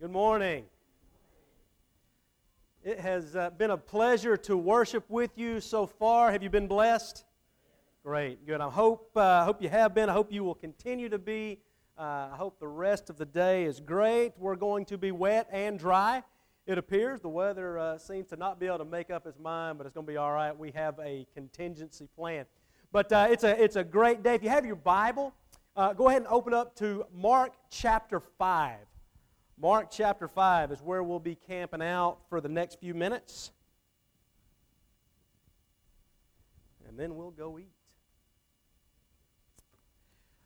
Good morning. It has uh, been a pleasure to worship with you so far. Have you been blessed? Great, good. I hope, uh, hope you have been. I hope you will continue to be. Uh, I hope the rest of the day is great. We're going to be wet and dry. It appears the weather uh, seems to not be able to make up its mind, but it's going to be all right. We have a contingency plan. But uh, it's, a, it's a great day. If you have your Bible, uh, go ahead and open up to Mark chapter 5. Mark chapter 5 is where we'll be camping out for the next few minutes. And then we'll go eat.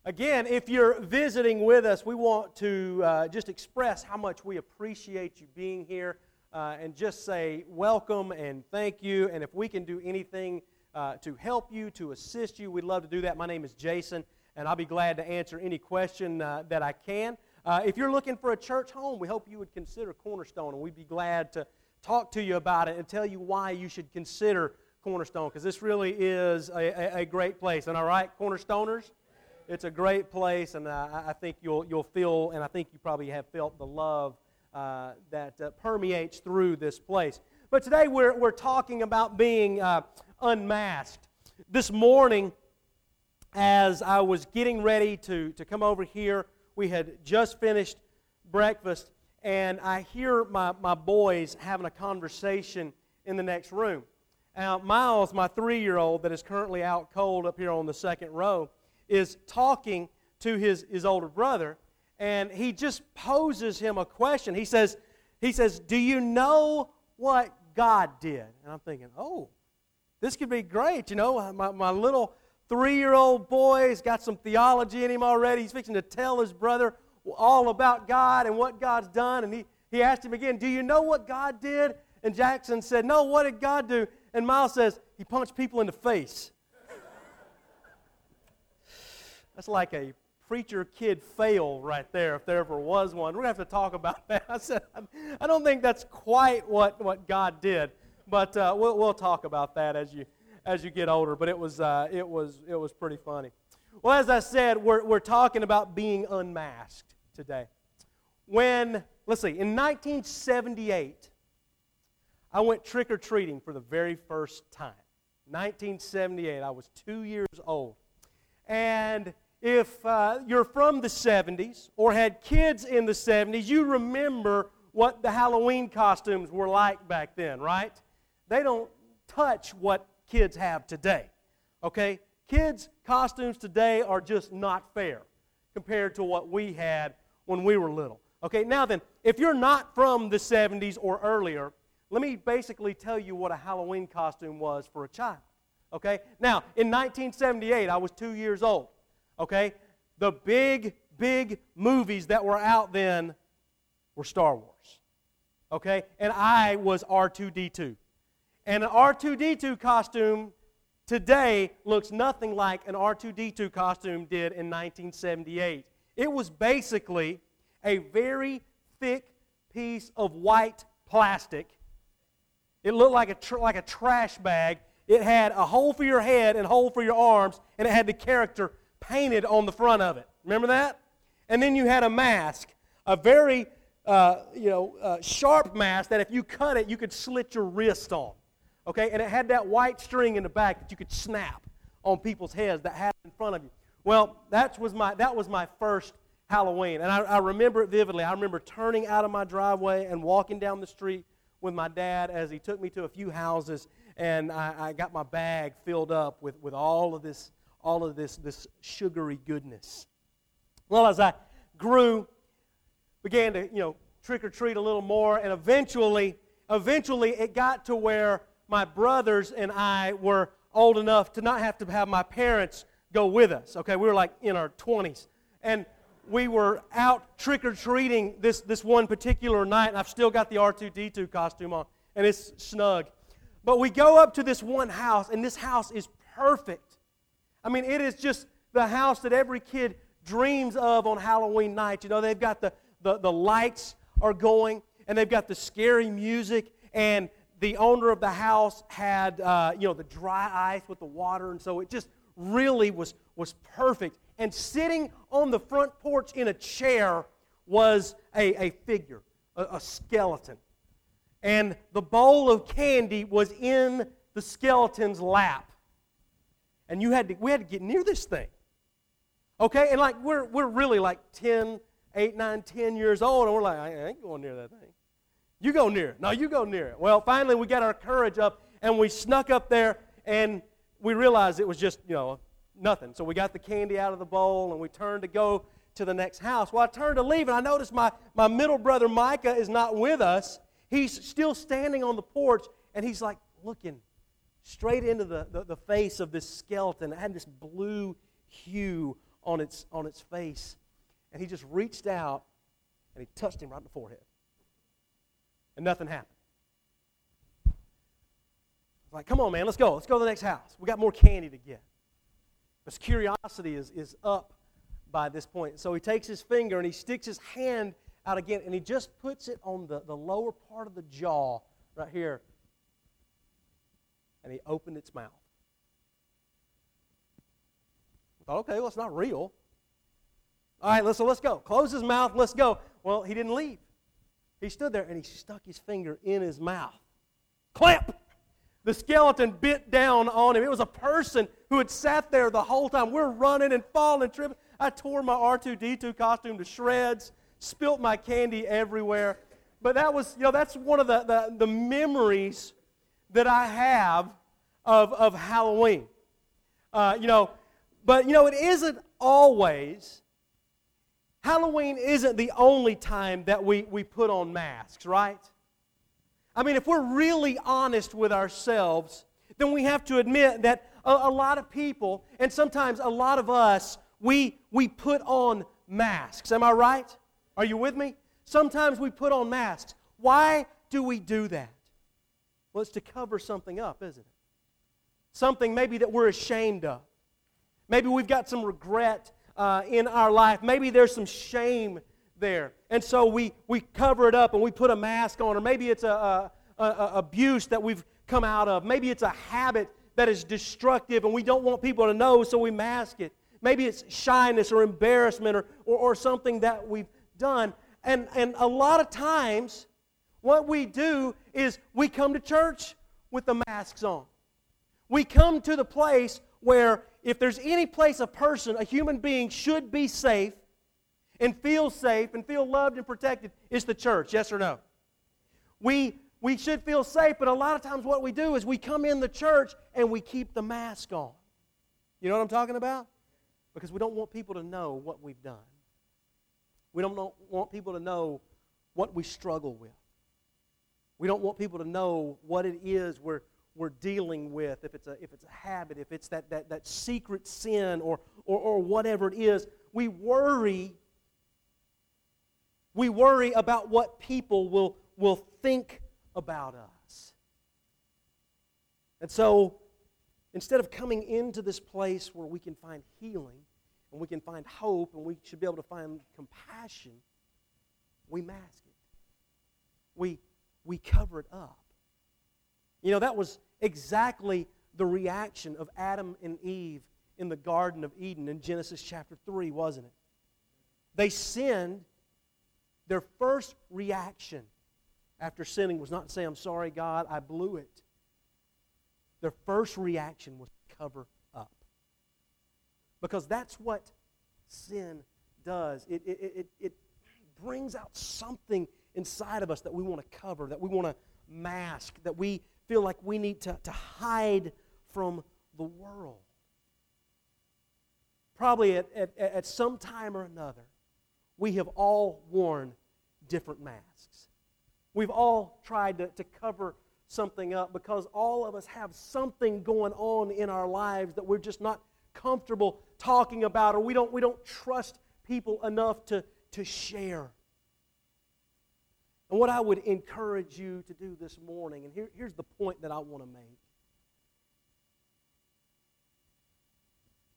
Again, if you're visiting with us, we want to uh, just express how much we appreciate you being here uh, and just say welcome and thank you. And if we can do anything uh, to help you, to assist you, we'd love to do that. My name is Jason, and I'll be glad to answer any question uh, that I can. Uh, if you're looking for a church home, we hope you would consider Cornerstone, and we'd be glad to talk to you about it and tell you why you should consider Cornerstone, because this really is a, a, a, great place. And all right, Cornerstoners? It's a great place, and uh, I think you'll, you'll feel, and I think you probably have felt the love uh, that uh, permeates through this place. But today we're, we're talking about being uh, unmasked. This morning, as I was getting ready to, to come over here, we had just finished breakfast, and I hear my, my boys having a conversation in the next room. Now, Miles, my three year old that is currently out cold up here on the second row, is talking to his, his older brother, and he just poses him a question. He says, he says, Do you know what God did? And I'm thinking, Oh, this could be great. You know, my, my little three year old boy. He's got some theology in him already. He's fixing to tell his brother all about God and what God's done. And he, he asked him again, Do you know what God did? And Jackson said, No, what did God do? And Miles says, He punched people in the face. That's like a preacher kid fail right there, if there ever was one. We're going to have to talk about that. I said, I don't think that's quite what, what God did, but uh, we'll, we'll talk about that as you, as you get older, but it was, uh, it was, it was pretty funny. Well, as I said, we're, we're talking about being unmasked today. When, let's see, in 1978, I went trick or treating for the very first time. 1978, I was two years old. And if uh, you're from the 70s or had kids in the 70s, you remember what the Halloween costumes were like back then, right? They don't touch what kids have today. Okay? Kids' costumes today are just not fair compared to what we had when we were little. Okay, now then, if you're not from the 70s or earlier, let me basically tell you what a Halloween costume was for a child. Okay? Now, in 1978, I was two years old. Okay? The big, big movies that were out then were Star Wars. Okay? And I was R2D2. And an R2D2 costume today looks nothing like an R2D2 costume did in 1978. It was basically a very thick piece of white plastic. It looked like a, tr- like a trash bag. It had a hole for your head and a hole for your arms, and it had the character painted on the front of it. Remember that? And then you had a mask, a very uh, you know, uh, sharp mask that if you cut it, you could slit your wrist on. Okay, and it had that white string in the back that you could snap on people's heads that had in front of you. Well, that was my, that was my first Halloween. And I, I remember it vividly. I remember turning out of my driveway and walking down the street with my dad as he took me to a few houses and I, I, got my bag filled up with, with all of this all of this this sugary goodness well as i grew began to you know trick or treat a little more and eventually eventually it got to where my brothers and I were old enough to not have to have my parents go with us. Okay, we were like in our 20s. And we were out trick or treating this, this one particular night, and I've still got the R2D2 costume on, and it's snug. But we go up to this one house, and this house is perfect. I mean, it is just the house that every kid dreams of on Halloween night. You know, they've got the, the, the lights are going, and they've got the scary music, and the owner of the house had, uh, you know, the dry ice with the water, and so it just really was, was perfect. And sitting on the front porch in a chair was a, a figure, a, a skeleton. And the bowl of candy was in the skeleton's lap. And you had to, we had to get near this thing. Okay? And like we're, we're really like 10, 8, 9, 10 years old, and we're like, I ain't going near that thing. You go near it. No, you go near it. Well, finally we got our courage up and we snuck up there and we realized it was just, you know, nothing. So we got the candy out of the bowl and we turned to go to the next house. Well, I turned to leave and I noticed my, my middle brother Micah is not with us. He's still standing on the porch and he's like looking straight into the, the, the face of this skeleton. It had this blue hue on its, on its face. And he just reached out and he touched him right in the forehead. And nothing happened. Like, come on, man, let's go. Let's go to the next house. We got more candy to get. His curiosity is, is up by this point. So he takes his finger and he sticks his hand out again and he just puts it on the, the lower part of the jaw right here. And he opened its mouth. I thought, okay, well, it's not real. All right, so let's go. Close his mouth, let's go. Well, he didn't leave. He stood there and he stuck his finger in his mouth. Clamp! The skeleton bit down on him. It was a person who had sat there the whole time. We're running and falling tripping. I tore my R2D2 costume to shreds, spilt my candy everywhere. But that was, you know, that's one of the, the, the memories that I have of, of Halloween. Uh, you know, but, you know, it isn't always, Halloween isn't the only time that we, we put on masks, right? I mean, if we're really honest with ourselves, then we have to admit that a, a, lot of people, and sometimes a lot of us, we, we put on masks. Am I right? Are you with me? Sometimes we put on masks. Why do we do that? Well, it's to cover something up, isn't it? Something maybe that we're ashamed of. Maybe we've got some regret uh, in our life. Maybe there's some shame there. And so we, we cover it up and we put a mask on, or maybe it's a, a, a, abuse that we've come out of. Maybe it's a habit that is destructive and we don't want people to know, so we mask it. Maybe it's shyness or embarrassment or, or, or something that we've done. And, and a lot of times, what we do is we come to church with the masks on. We come to the place where if there's any place a person, a human being, should be safe, and feel safe and feel loved and protected it's the church. Yes or no? We, we should feel safe, but a lot of times what we do is we come in the church and we keep the mask on. You know what I'm talking about? Because we don't want people to know what we've done. We don't want people to know what we struggle with. We don't want people to know what it is we're, we're dealing with, if it's a, if it's a habit, if it's that, that, that secret sin or, or, or whatever it is. We worry we worry about what people will, will think about us. And so, instead of coming into this place where we can find healing and we can find hope and we should be able to find compassion, we mask it. We, we cover it up. You know, that was exactly the reaction of Adam and Eve in the Garden of Eden in Genesis chapter 3, wasn't it? They sinned their first reaction after sinning was not to say, I'm sorry, God, I blew it. Their first reaction was to cover up. Because that's what sin does. It, it, it, it brings out something inside of us that we want to cover, that we want to mask, that we feel like we need to, to hide from the world. Probably at, at, at some time or another, we have all worn different masks. We've all tried to, to cover something up because all of us have something going on in our lives that we're just not comfortable talking about or we don't, we don't trust people enough to, to share. And what I would encourage you to do this morning, and here, here's the point that I want to make,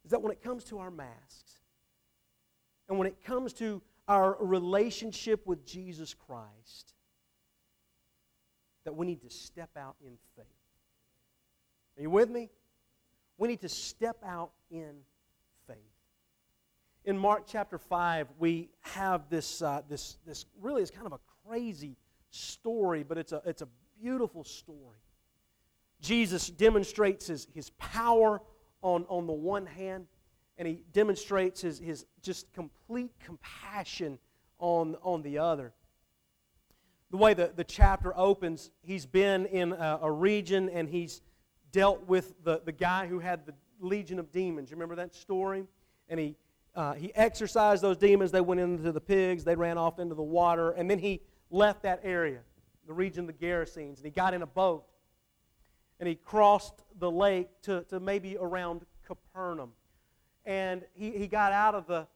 is that when it comes to our masks, and when it comes to our relationship with Jesus Christ, that we need to step out in faith. Are you with me? We need to step out in faith. in Mark chapter 5, we have this, uh, this, this really is kind of a crazy story, but it's a, it's a beautiful story. Jesus demonstrates his, his power on, on the one hand, and he demonstrates his, his just complete compassion on, on the other. The way the, the chapter opens, he's been in a, a region and he's dealt with the, the guy who had the legion of demons. You remember that story? And he, uh, he exorcised those demons. They went into the pigs, they ran off into the water, and then he left that area, the region of the Gerasenes, and he got in a boat and he crossed the lake to, to maybe around Capernaum. And he, he got out of the,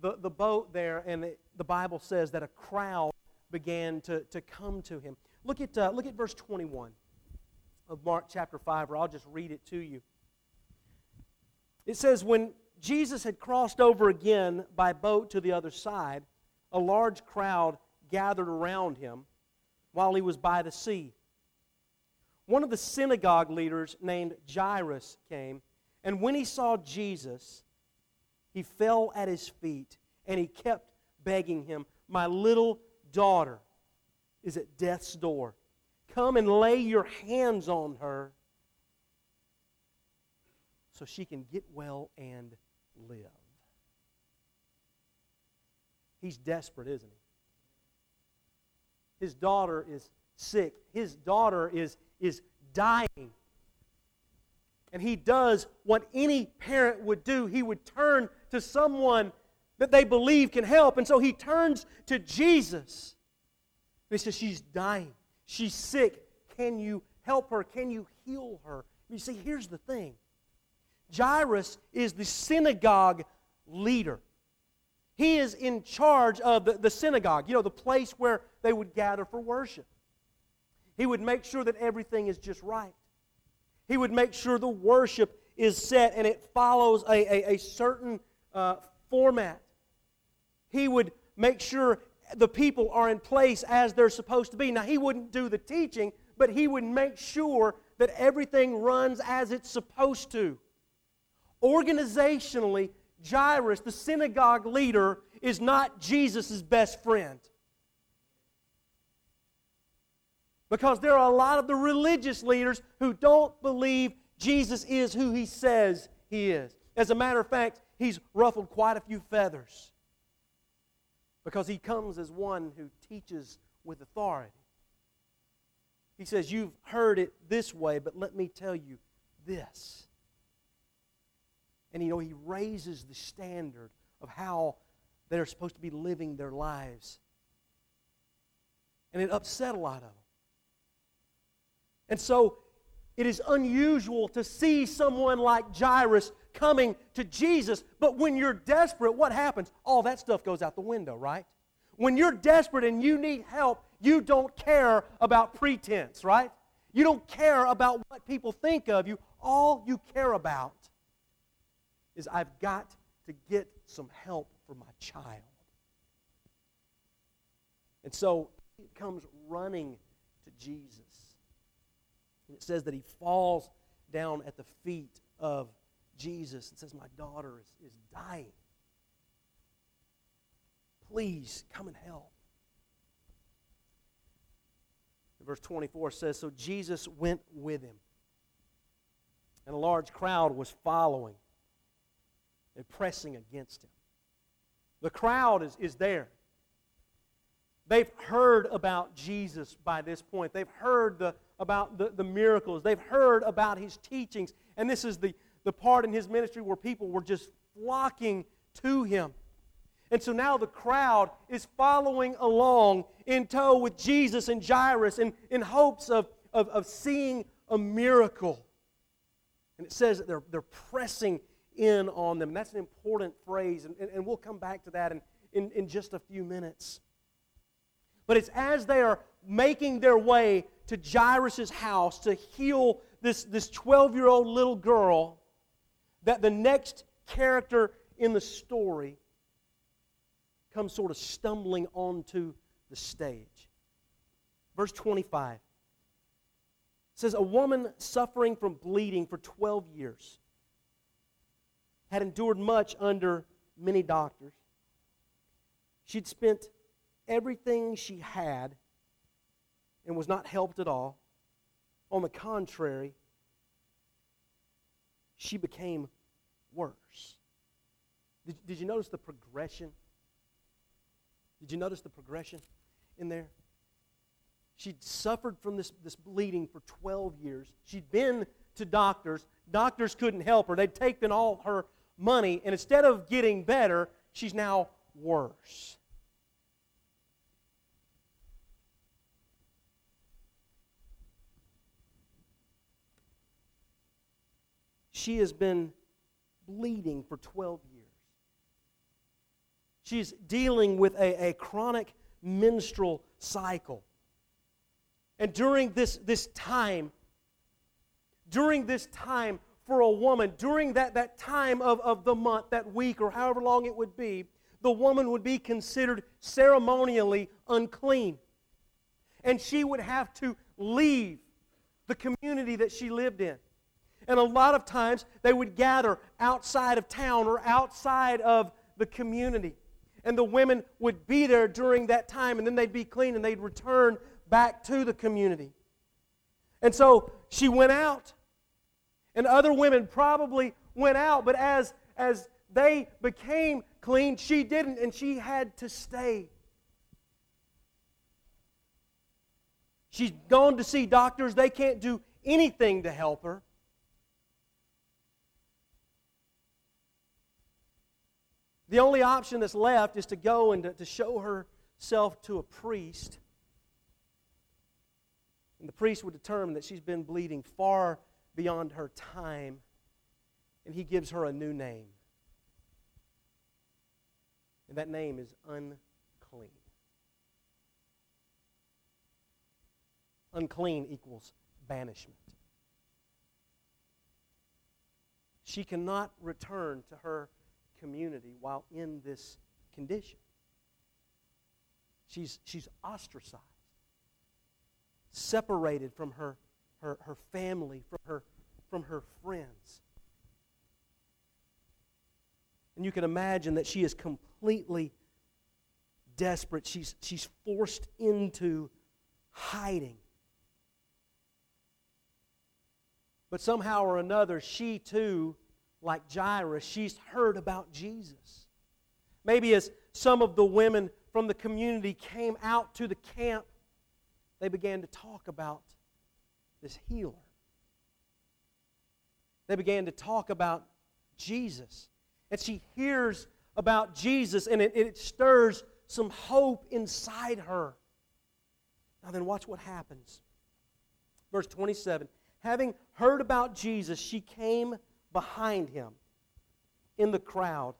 the, the boat there, and it, the Bible says that a crowd began to, to come to him. Look at, uh, look at verse 21 of Mark chapter 5, or I'll just read it to you. It says, When Jesus had crossed over again by boat to the other side, a large crowd gathered around him while he was by the sea. One of the synagogue leaders named Jairus came, and when he saw Jesus, he fell at his feet and he kept begging him, My little daughter is at death's door. Come and lay your hands on her so she can get well and live. He's desperate, isn't he? His daughter is sick. His daughter is, is dying. And he does what any parent would do. He would turn to someone that they believe can help. And so he turns to Jesus. He says, She's dying. She's sick. Can you help her? Can you heal her? You see, here's the thing Jairus is the synagogue leader. He is in charge of the, the synagogue, you know, the place where they would gather for worship. He would make sure that everything is just right. He would make sure the worship is set and it follows a, a, a certain uh, format. He would make sure the people are in place as they're supposed to be. Now, he wouldn't do the teaching, but he would make sure that everything runs as it's supposed to. Organizationally, Jairus, the synagogue leader, is not Jesus' best friend. Because there are a lot of the religious leaders who don't believe Jesus is who he says he is. As a matter of fact, he's ruffled quite a few feathers because he comes as one who teaches with authority. He says, You've heard it this way, but let me tell you this. And you know, he raises the standard of how they're supposed to be living their lives. And it upset a lot of them. And so it is unusual to see someone like Jairus coming to Jesus, but when you're desperate, what happens? All that stuff goes out the window, right? When you're desperate and you need help, you don't care about pretense, right? You don't care about what people think of you. All you care about is I've got to get some help for my child. And so he comes running to Jesus. And it says that he falls down at the feet of Jesus and says, My daughter is, is dying. Please come and help. Verse 24 says So Jesus went with him, and a large crowd was following and pressing against him. The crowd is, is there. They've heard about Jesus by this point. They've heard the, about the, the miracles. They've heard about his teachings. And this is the, the part in his ministry where people were just flocking to him. And so now the crowd is following along in tow with Jesus and Jairus in, in hopes of, of, of seeing a miracle. And it says that they're, they're pressing in on them. And that's an important phrase, and, and, and we'll come back to that in, in, in just a few minutes. But it's as they are making their way to Jairus' house to heal this, this 12 year old little girl that the next character in the story comes sort of stumbling onto the stage. Verse 25 says, A woman suffering from bleeding for 12 years had endured much under many doctors. She'd spent everything she had and was not helped at all. On the contrary, she became worse. Did, did you notice the progression? Did you notice the progression in there? She'd suffered from this, this bleeding for 12 years. She'd been to doctors. Doctors couldn't help her. They'd taken all her money, and instead of getting better, she's now worse. She has been bleeding for 12 years. She's dealing with a, a chronic menstrual cycle. And during this, this time, during this time for a woman, during that, that time of, of the month, that week, or however long it would be, the woman would be considered ceremonially unclean. And she would have to leave the community that she lived in. And a lot of times they would gather outside of town or outside of the community. And the women would be there during that time, and then they'd be clean and they'd return back to the community. And so she went out. And other women probably went out, but as, as they became clean, she didn't, and she had to stay. She's gone to see doctors, they can't do anything to help her. The only option that's left is to go and to, to show herself to a priest. And the priest would determine that she's been bleeding far beyond her time, and he gives her a new name. And that name is unclean. Unclean equals banishment. She cannot return to her community while in this condition. She's, she's ostracized, separated from her, her, her family, from her, from her friends. And you can imagine that she is completely desperate. She's, she's forced into hiding. But somehow or another, she too like Jairus, she's heard about Jesus. Maybe as some of the women from the community came out to the camp, they began to talk about this healer. They began to talk about Jesus. And she hears about Jesus, and it, it stirs some hope inside her. Now, then, watch what happens. Verse 27 Having heard about Jesus, she came behind him in the crowd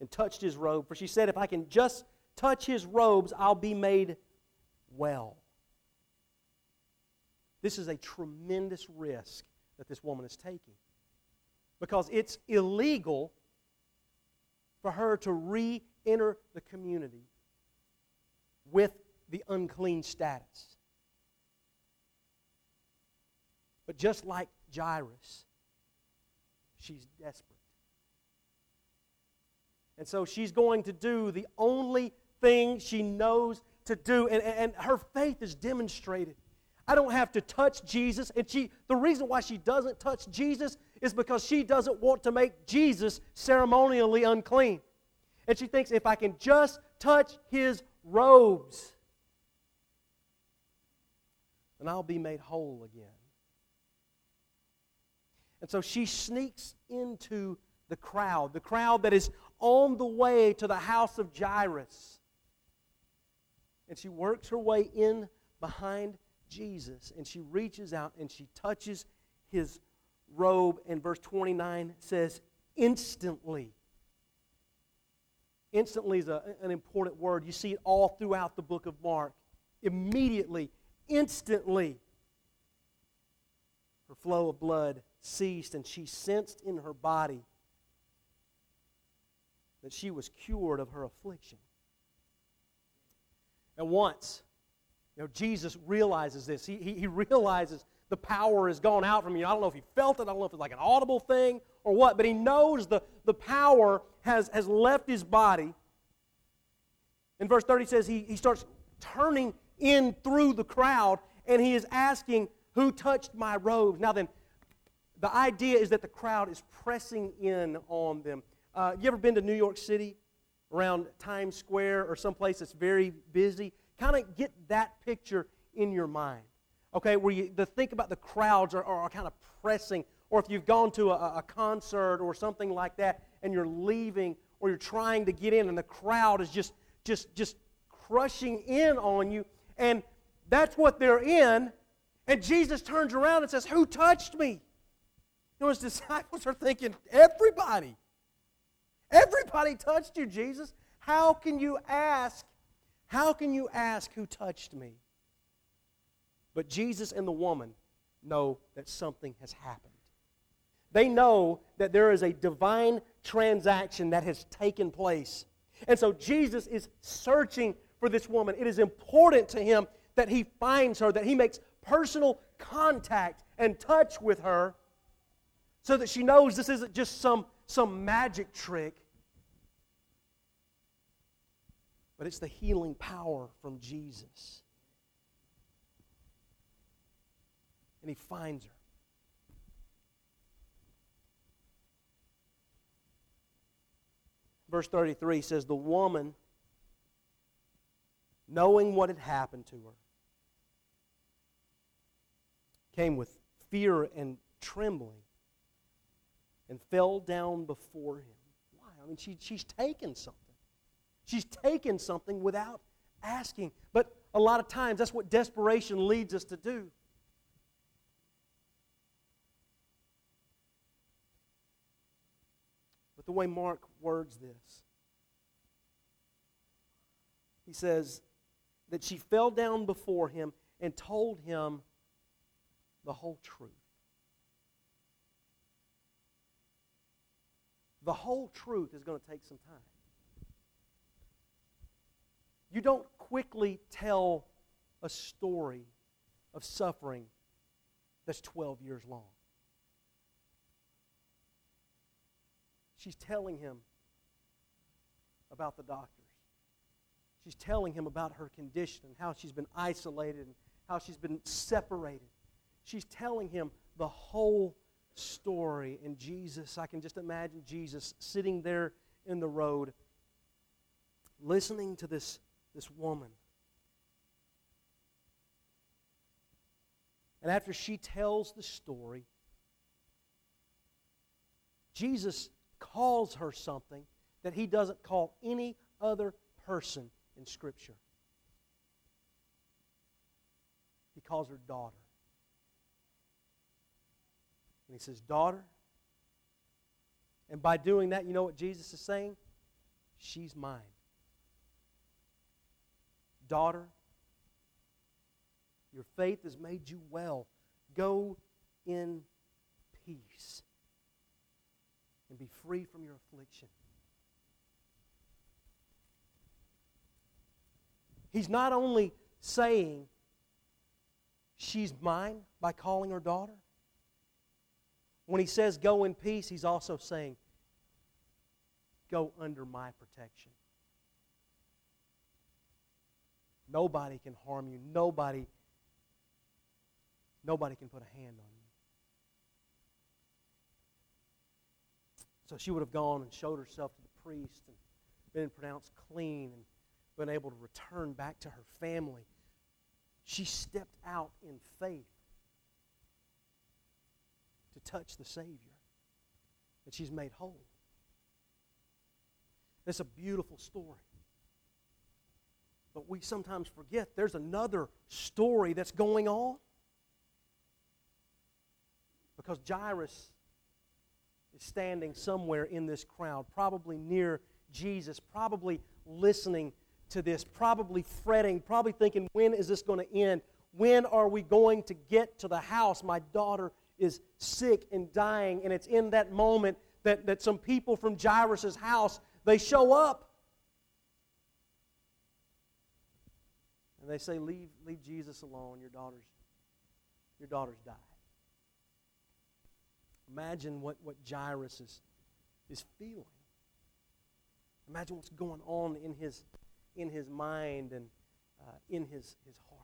and touched his robe. For she said, If I can just touch his robes, I'll be made well. This is a tremendous risk that this woman is taking because it's illegal for her to re enter the community with the unclean status. But just like Jairus. She's desperate. And so she's going to do the only thing she knows to do. And, and her faith is demonstrated. I don't have to touch Jesus. And she, the reason why she doesn't touch Jesus is because she doesn't want to make Jesus ceremonially unclean. And she thinks if I can just touch his robes, then I'll be made whole again. And so she sneaks into the crowd, the crowd that is on the way to the house of Jairus. And she works her way in behind Jesus and she reaches out and she touches his robe. And verse 29 says, instantly. Instantly is a, an important word. You see it all throughout the book of Mark. Immediately, instantly, her flow of blood ceased, and she sensed in her body that she was cured of her affliction. At once, know, Jesus realizes this. He, he, he realizes the power has gone out from you. I don't know if he felt it. I don't know if it's like an audible thing or what, but he knows the, the power has, has left his body. In verse 30 says he, he starts turning in through the crowd and he is asking, Who touched my robes? Now then, the idea is that the crowd is pressing in on them. Uh, you ever been to New York City around Times Square or someplace that's very busy? Kind of get that picture in your mind okay, where you think about the crowds are, are kind of pressing, or if you've gone to a, a concert or something like that and you're leaving or you're trying to get in and the crowd is just, just, just crushing in on you, and that's what they're in, and Jesus turns around and says, Who touched me? You know, his disciples are thinking, Everybody. Everybody touched you, Jesus. How can you ask? How can you ask who touched me? But Jesus and the woman know that something has happened. They know that there is a divine transaction that has taken place. And so Jesus is searching for this woman. It is important to him that he finds her, that he makes personal contact and touch with her so that she knows this isn't just some, some magic trick, but it's the healing power from Jesus. and he finds her. Verse 33 says, The woman, knowing what had happened to her, came with fear and trembling and fell down before him. Why? I mean, she, she's taken something. She's taken something without asking. But a lot of times, that's what desperation leads us to do. But the way Mark words this. He says that she fell down before him and told him the whole truth. The whole truth is going to take some time. You don't quickly tell a story of suffering that's 12 years long. She's telling him about the doctors. She's telling him about her condition and how she's been isolated and how she's been separated. She's telling him the whole story. And Jesus, I can just imagine Jesus sitting there in the road, listening to this, this woman. And after she tells the story, Jesus calls her something that he doesn't call any other person in Scripture. He calls her daughter. And he says, Daughter. And by doing that, you know what Jesus is saying? She's mine. Daughter, your faith has made you well. Go in peace and be free from your affliction. He's not only saying, She's mine by calling her daughter. When he says, Go in peace, he's also saying, Go under my protection. Nobody can harm you. Nobody, nobody can put a hand on you. So she would have gone and showed herself to the priest and been pronounced clean and been able to return back to her family. She stepped out in faith to touch the Savior, and she's made whole. It's a beautiful story. But we sometimes forget there's another story that's going on. Because Jairus is standing somewhere in this crowd, probably near Jesus, probably listening to this, probably fretting, probably thinking, when is this going to end? When are we going to get to the house? My daughter is sick and dying. And it's in that moment that, that some people from Jairus' house, they show up. And they say, leave, leave Jesus alone. Your daughter's, Your daughter's died. Imagine what, what Jairus is, is feeling. Imagine what's going on in his, in his mind and uh, in his, his heart.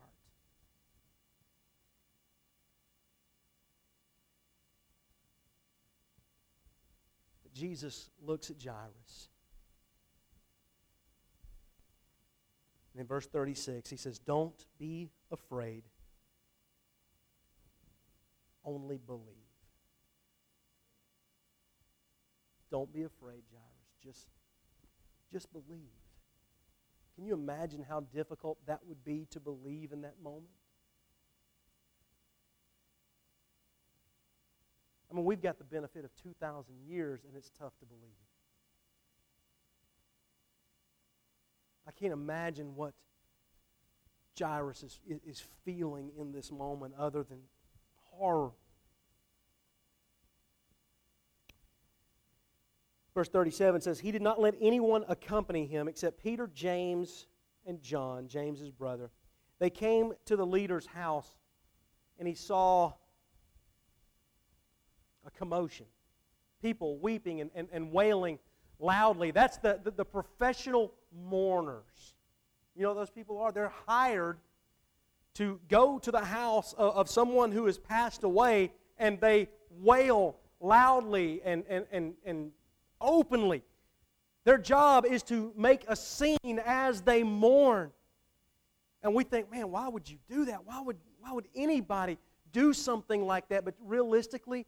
But Jesus looks at Jairus. And in verse 36, he says, Don't be afraid, only believe. Don't be afraid, Jairus. Just, just believe. Can you imagine how difficult that would be to believe in that moment? I mean, we've got the benefit of 2,000 years, and it's tough to believe. Can't imagine what Jairus is, is feeling in this moment other than horror. Verse 37 says, He did not let anyone accompany him except Peter, James, and John, James's brother. They came to the leader's house, and he saw a commotion. People weeping and, and, and wailing loudly. That's the, the, the professional mourners. You know those people are? They're hired to go to the house of, of someone who has passed away and they wail loudly and, and, and, and openly. Their job is to make a scene as they mourn. And we think, man, why would you do that? Why would, why would anybody do something like that? But realistically,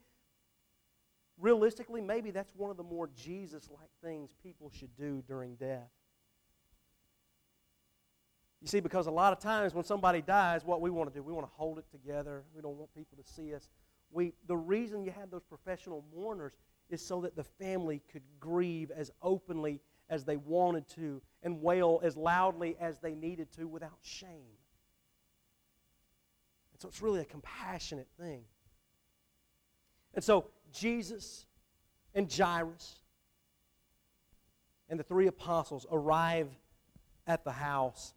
realistically, maybe that's one of the more Jesus like things people should do during death. You see, because a lot of times when somebody dies, what we want to do, we want to hold it together. We don't want people to see us. We, the reason you have those professional mourners is so that the family could grieve as openly as they wanted to and wail as loudly as they needed to without shame. And so it's really a compassionate thing. And so Jesus and Jairus and the three apostles arrive at the house.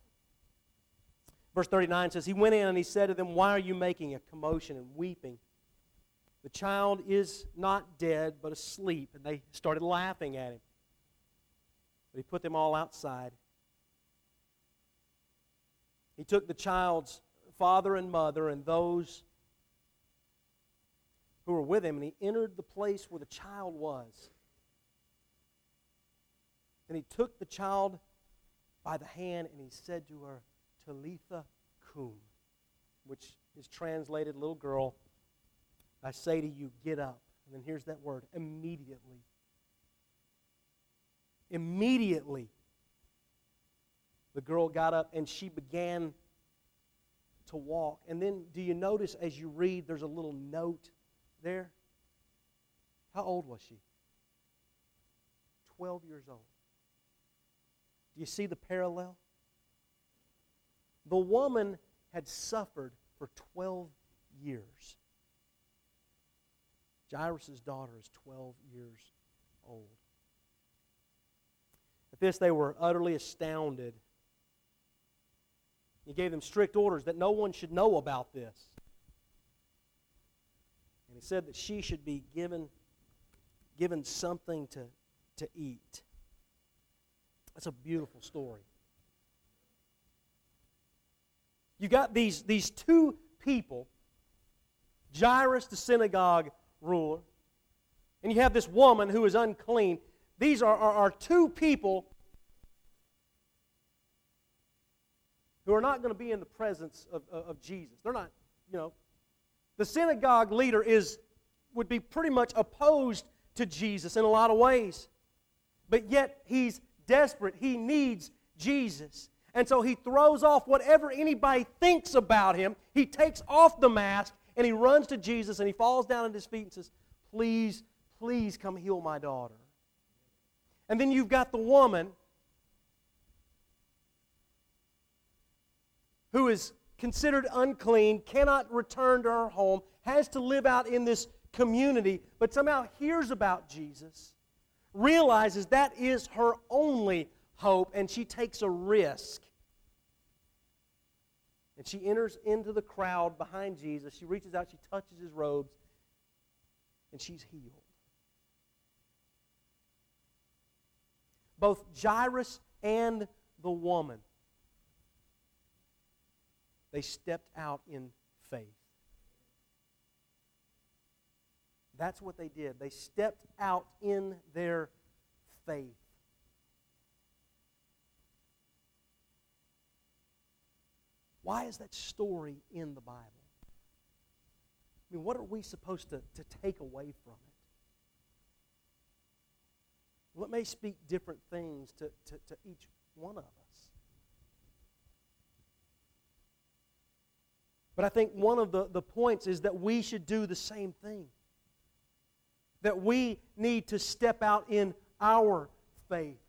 Verse 39 says, He went in and he said to them, Why are you making a commotion and weeping? The child is not dead, but asleep. And they started laughing at him. But he put them all outside. He took the child's father and mother and those who were with him, and he entered the place where the child was. And he took the child by the hand and he said to her, Talitha cum, which is translated, little girl, I say to you, get up. And then here's that word immediately. Immediately, the girl got up and she began to walk. And then, do you notice as you read, there's a little note there? How old was she? 12 years old. Do you see the parallel? The woman had suffered for 12 years. Jairus' daughter is 12 years old. At this, they were utterly astounded. He gave them strict orders that no one should know about this. And he said that she should be given, given something to, to eat. That's a beautiful story. You got these, these two people, Jairus, the synagogue ruler, and you have this woman who is unclean. These are, are, are two people who are not going to be in the presence of, of, of Jesus. They're not, you know. The synagogue leader is would be pretty much opposed to Jesus in a lot of ways. But yet he's desperate. He needs Jesus. And so he throws off whatever anybody thinks about him. He takes off the mask and he runs to Jesus and he falls down at his feet and says, Please, please come heal my daughter. And then you've got the woman who is considered unclean, cannot return to her home, has to live out in this community, but somehow hears about Jesus, realizes that is her only hope, and she takes a risk And she enters into the crowd behind Jesus. She reaches out, she touches his robes, and she's healed. Both Jairus and the woman, they stepped out in faith. That's what they did. They stepped out in their faith. Why is that story in the Bible? I mean, what are we supposed to, to take away from it? Well, it may speak different things to, to, to each one of us. But I think one of the, the points is that we should do the same thing. That we need to step out in our faith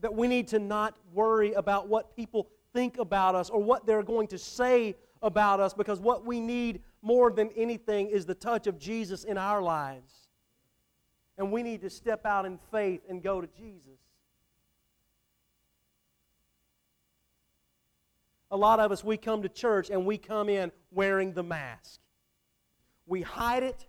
that we need to not worry about what people think about us or what they're going to say about us because what we need more than anything is the touch of Jesus in our lives. And we need to step out in faith and go to Jesus. A lot of us, we come to church and we come in wearing the mask. We hide it.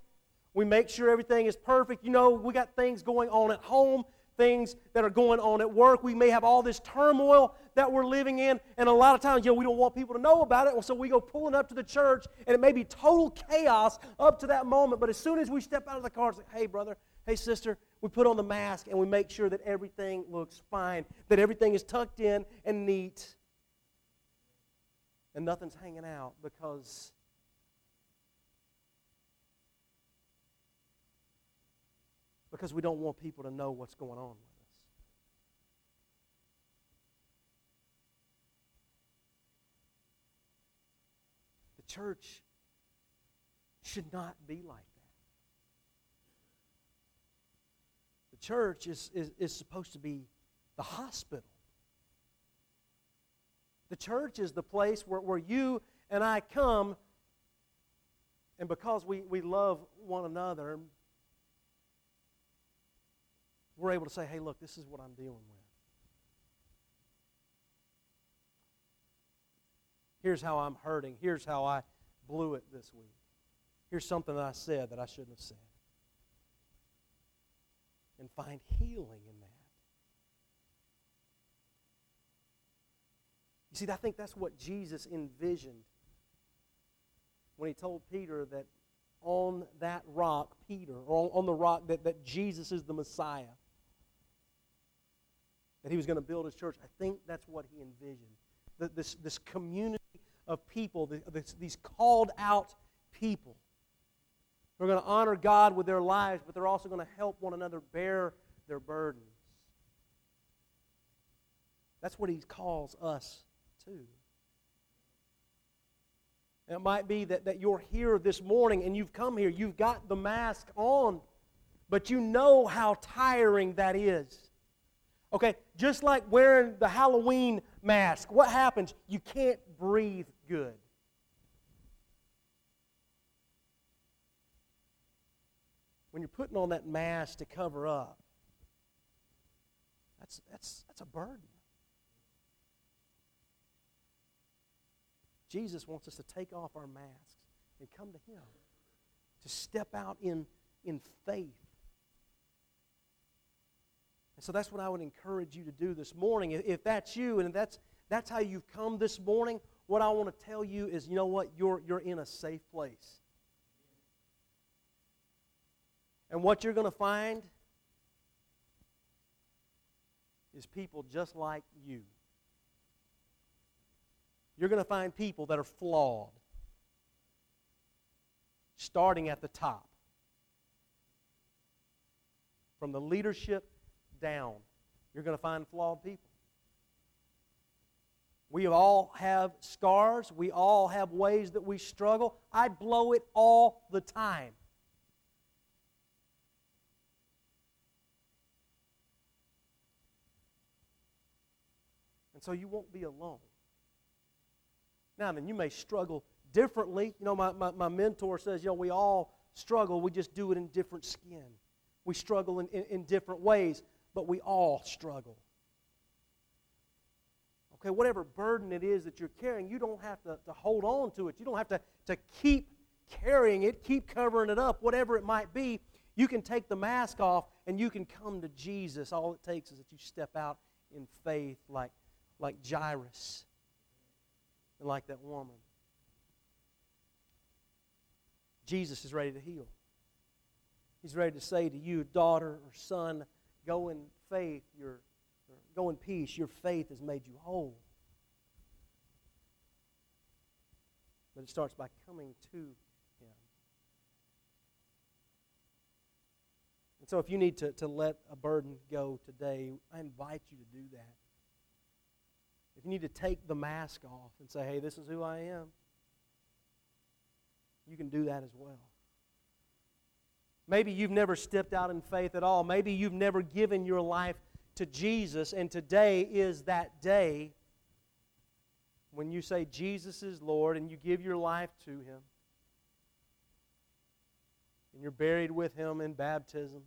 We make sure everything is perfect. You know, we got things going on at home things that are going on at work. We may have all this turmoil that we're living in, and a lot of times, you know, we don't want people to know about it, so we go pulling up to the church, and it may be total chaos up to that moment. But as soon as we step out of the car, it's like, hey, brother, hey, sister, we put on the mask and we make sure that everything looks fine, that everything is tucked in and neat, and nothing's hanging out because because we don't want people to know what's going on with us. The church should not be like that. The church is, is, is supposed to be the hospital. The church is the place where, where you and I come, and because we, we love one another, we're able to say, hey, look, this is what I'm dealing with. Here's how I'm hurting. Here's how I blew it this week. Here's something that I said that I shouldn't have said. And find healing in that. You see, I think that's what Jesus envisioned when he told Peter that on that rock, Peter, or on the rock that, that Jesus is the Messiah, that he was going to build his church. I think that's what he envisioned. This, this community of people, this, these called out people who are going to honor God with their lives, but they're also going to help one another bear their burdens. That's what he calls us to. And it might be that, that you're here this morning and you've come here, you've got the mask on, but you know how tiring that is. Okay, just like wearing the Halloween mask, what happens? You can't breathe good. When you're putting on that mask to cover up, that's, that's, that's a burden. Jesus wants us to take off our masks and come to Him, to step out in, in faith and so that's what I would encourage you to do this morning. If that's you and that's, that's how you've come this morning, what I want to tell you is you know what? You're, you're in a safe place. And what you're going to find is people just like you. You're going to find people that are flawed, starting at the top. From the leadership down, you're going to find flawed people. We all have scars. We all have ways that we struggle. I blow it all the time. And so you won't be alone. Now, then, you may struggle differently. You know, my, my, my mentor says, you know, we all struggle. We just do it in different skin. We struggle in, in, in different ways but we all struggle. Okay, whatever burden it is that you're carrying, you don't have to, to hold on to it. You don't have to, to keep carrying it, keep covering it up, whatever it might be. You can take the mask off and you can come to Jesus. All it takes is that you step out in faith like, like Jairus and like that woman. Jesus is ready to heal. He's ready to say to you, daughter or son, go in faith, your, go in peace, your faith has made you whole. But it starts by coming to Him. And so, if you need to, to let a burden go today, I invite you to do that. If you need to take the mask off and say, hey, this is who I am, you can do that as well. Maybe you've never stepped out in faith at all. Maybe you've never given your life to Jesus, and today is that day when you say Jesus is Lord and you give your life to Him. And you're buried with Him in baptism.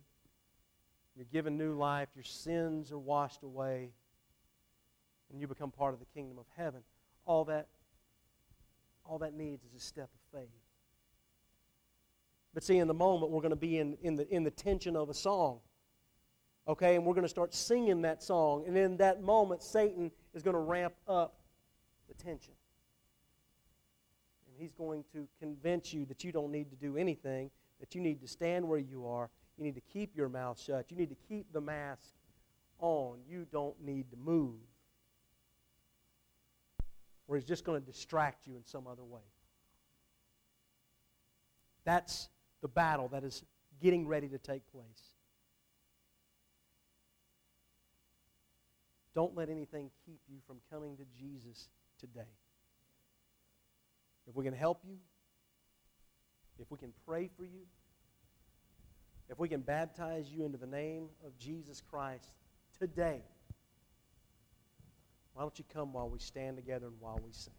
You're given new life. Your sins are washed away. And you become part of the kingdom of heaven. All that, all that needs is a step of faith. But see, in the moment, we're going to be in, in, the, in the tension of a song. Okay, and we're going to start singing that song. And in that moment, Satan is going to ramp up the tension. And he's going to convince you that you don't need to do anything, that you need to stand where you are. You need to keep your mouth shut. You need to keep the mask on. You don't need to move. Or he's just going to distract you in some other way. That's the battle that is getting ready to take place. Don't let anything keep you from coming to Jesus today. If we can help you, if we can pray for you, if we can baptize you into the name of Jesus Christ today, why don't you come while we stand together and while we sing?